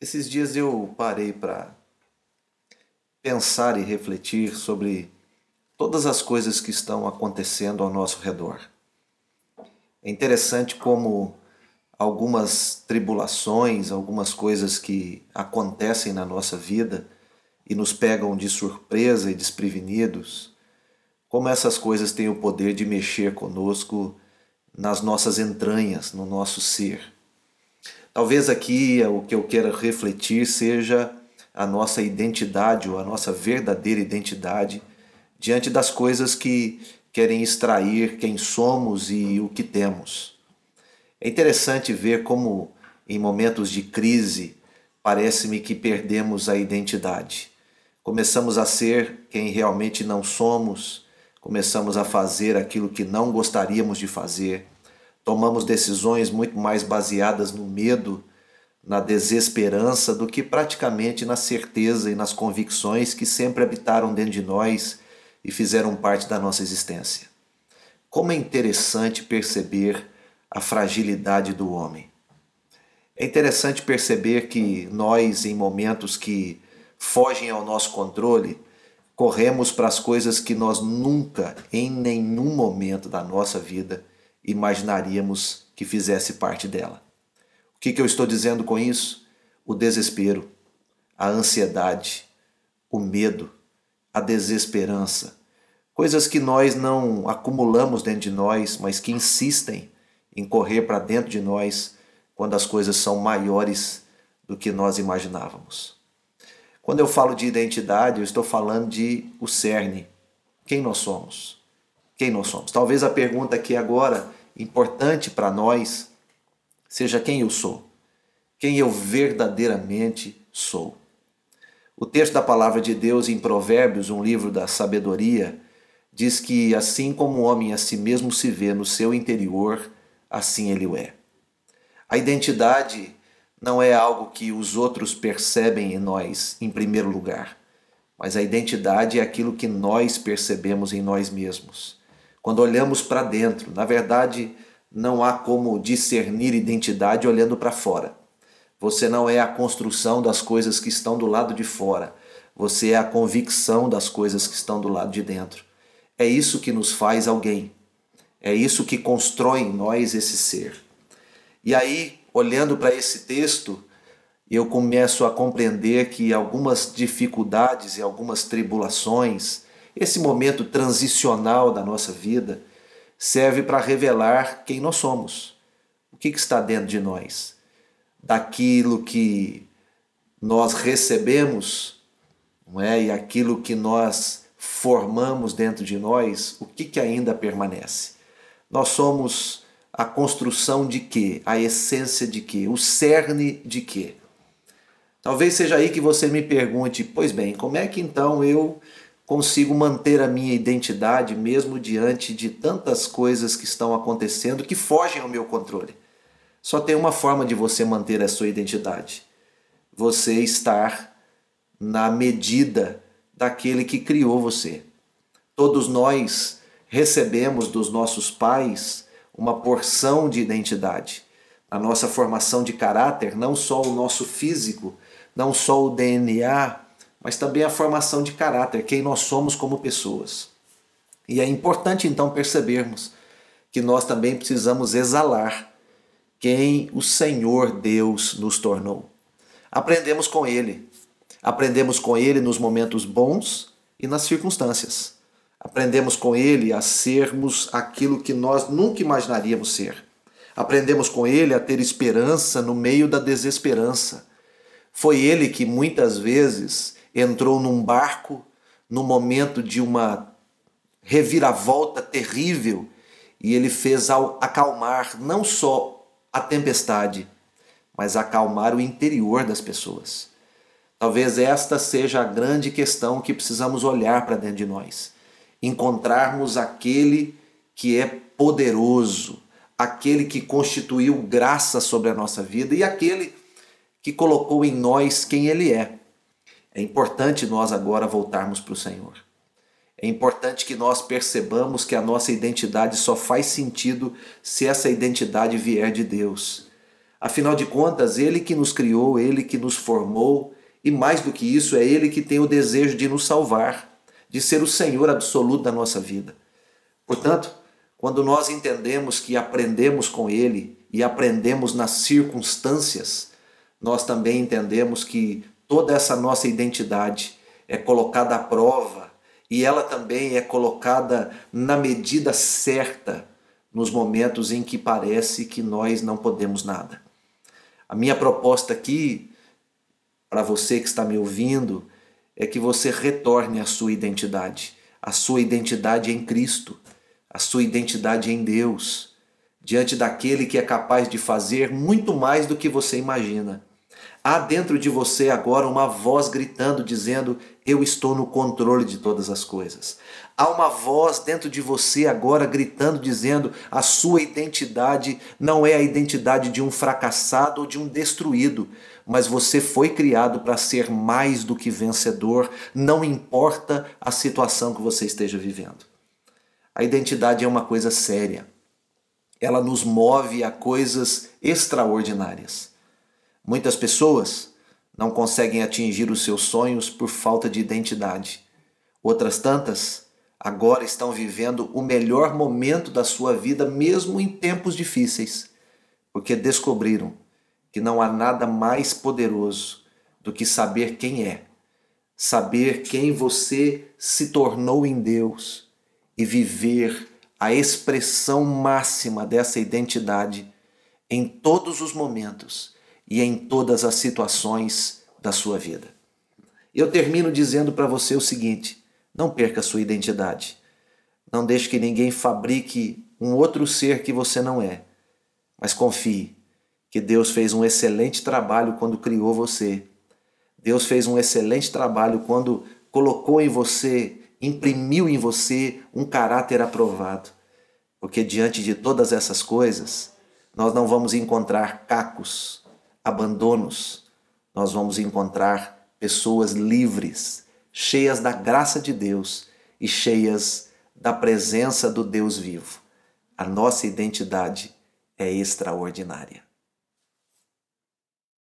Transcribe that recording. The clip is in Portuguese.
Esses dias eu parei para pensar e refletir sobre todas as coisas que estão acontecendo ao nosso redor. É interessante como algumas tribulações, algumas coisas que acontecem na nossa vida e nos pegam de surpresa e desprevenidos, como essas coisas têm o poder de mexer conosco nas nossas entranhas, no nosso ser. Talvez aqui o que eu quero refletir seja a nossa identidade ou a nossa verdadeira identidade diante das coisas que querem extrair quem somos e o que temos. É interessante ver como, em momentos de crise, parece-me que perdemos a identidade. Começamos a ser quem realmente não somos, começamos a fazer aquilo que não gostaríamos de fazer, tomamos decisões muito mais baseadas no medo, na desesperança, do que praticamente na certeza e nas convicções que sempre habitaram dentro de nós e fizeram parte da nossa existência. Como é interessante perceber a fragilidade do homem. É interessante perceber que nós, em momentos que fogem ao nosso controle, corremos para as coisas que nós nunca, em nenhum momento da nossa vida, imaginaríamos que fizesse parte dela. O que, que eu estou dizendo com isso? O desespero, a ansiedade, o medo, a desesperança. Coisas que nós não acumulamos dentro de nós, mas que insistem em correr para dentro de nós quando as coisas são maiores do que nós imaginávamos. Quando eu falo de identidade, eu estou falando de o cerne. Quem nós somos? Quem nós somos? Talvez a pergunta aqui agora, importante para nós, seja quem eu sou. Quem eu verdadeiramente sou. O texto da palavra de Deus em Provérbios, um livro da sabedoria, diz que assim como o homem a si mesmo se vê no seu interior, assim ele o é. A identidade não é algo que os outros percebem em nós, em primeiro lugar, mas a identidade é aquilo que nós percebemos em nós mesmos. Quando olhamos para dentro, na verdade, não há como discernir identidade olhando para fora. Você não é a construção das coisas que estão do lado de fora, você é a convicção das coisas que estão do lado de dentro. É isso que nos faz alguém. É isso que constrói em nós esse ser. E aí, olhando para esse texto, eu começo a compreender que algumas dificuldades e algumas tribulações, esse momento transicional da nossa vida, serve para revelar quem nós somos. O que, que está dentro de nós? Daquilo que nós recebemos, não é? E aquilo que nós formamos dentro de nós, o que, que ainda permanece? Nós somos a construção de quê? A essência de quê? O cerne de quê? Talvez seja aí que você me pergunte: pois bem, como é que então eu consigo manter a minha identidade mesmo diante de tantas coisas que estão acontecendo que fogem ao meu controle? Só tem uma forma de você manter a sua identidade: você estar na medida daquele que criou você. Todos nós recebemos dos nossos pais uma porção de identidade. A nossa formação de caráter, não só o nosso físico, não só o DNA, mas também a formação de caráter, quem nós somos como pessoas. E é importante então percebermos que nós também precisamos exalar quem o Senhor Deus nos tornou. Aprendemos com Ele. Aprendemos com Ele nos momentos bons e nas circunstâncias. Aprendemos com ele a sermos aquilo que nós nunca imaginaríamos ser. Aprendemos com ele a ter esperança no meio da desesperança. Foi ele que muitas vezes entrou num barco no momento de uma reviravolta terrível e ele fez acalmar não só a tempestade, mas acalmar o interior das pessoas. Talvez esta seja a grande questão que precisamos olhar para dentro de nós encontrarmos aquele que é poderoso, aquele que constituiu graça sobre a nossa vida e aquele que colocou em nós quem Ele é. É importante nós agora voltarmos para o Senhor. É importante que nós percebamos que a nossa identidade só faz sentido se essa identidade vier de Deus. Afinal de contas, Ele que nos criou, Ele que nos formou, e mais do que isso, é Ele que tem o desejo de nos salvar, de ser o Senhor absoluto da nossa vida. Portanto, quando nós entendemos que aprendemos com Ele e aprendemos nas circunstâncias, nós também entendemos que toda essa nossa identidade é colocada à prova e ela também é colocada na medida certa nos momentos em que parece que nós não podemos nada. A minha proposta aqui, para você que está me ouvindo, é que você retorne à sua identidade, a sua identidade em Cristo, a sua identidade em Deus, diante daquele que é capaz de fazer muito mais do que você imagina. Há dentro de você agora uma voz gritando, dizendo: Eu estou no controle de todas as coisas. Há uma voz dentro de você agora gritando, dizendo: A sua identidade não é a identidade de um fracassado ou de um destruído, mas você foi criado para ser mais do que vencedor, não importa a situação que você esteja vivendo. A identidade é uma coisa séria. Ela nos move a coisas extraordinárias. Muitas pessoas não conseguem atingir os seus sonhos por falta de identidade. Outras tantas agora estão vivendo o melhor momento da sua vida, mesmo em tempos difíceis, porque descobriram que não há nada mais poderoso do que saber quem é, saber quem você se tornou em Deus e viver a expressão máxima dessa identidade em todos os momentos e em todas as situações da sua vida. Eu termino dizendo para você o seguinte: não perca sua identidade. Não deixe que ninguém fabrique um outro ser que você não é. Mas confie que Deus fez um excelente trabalho quando criou você. Deus fez um excelente trabalho quando colocou em você, imprimiu em você um caráter aprovado. Porque diante de todas essas coisas, nós não vamos encontrar cacos, abandonos, nós vamos encontrar pessoas livres, cheias da graça de Deus e cheias da presença do Deus vivo. A nossa identidade é extraordinária.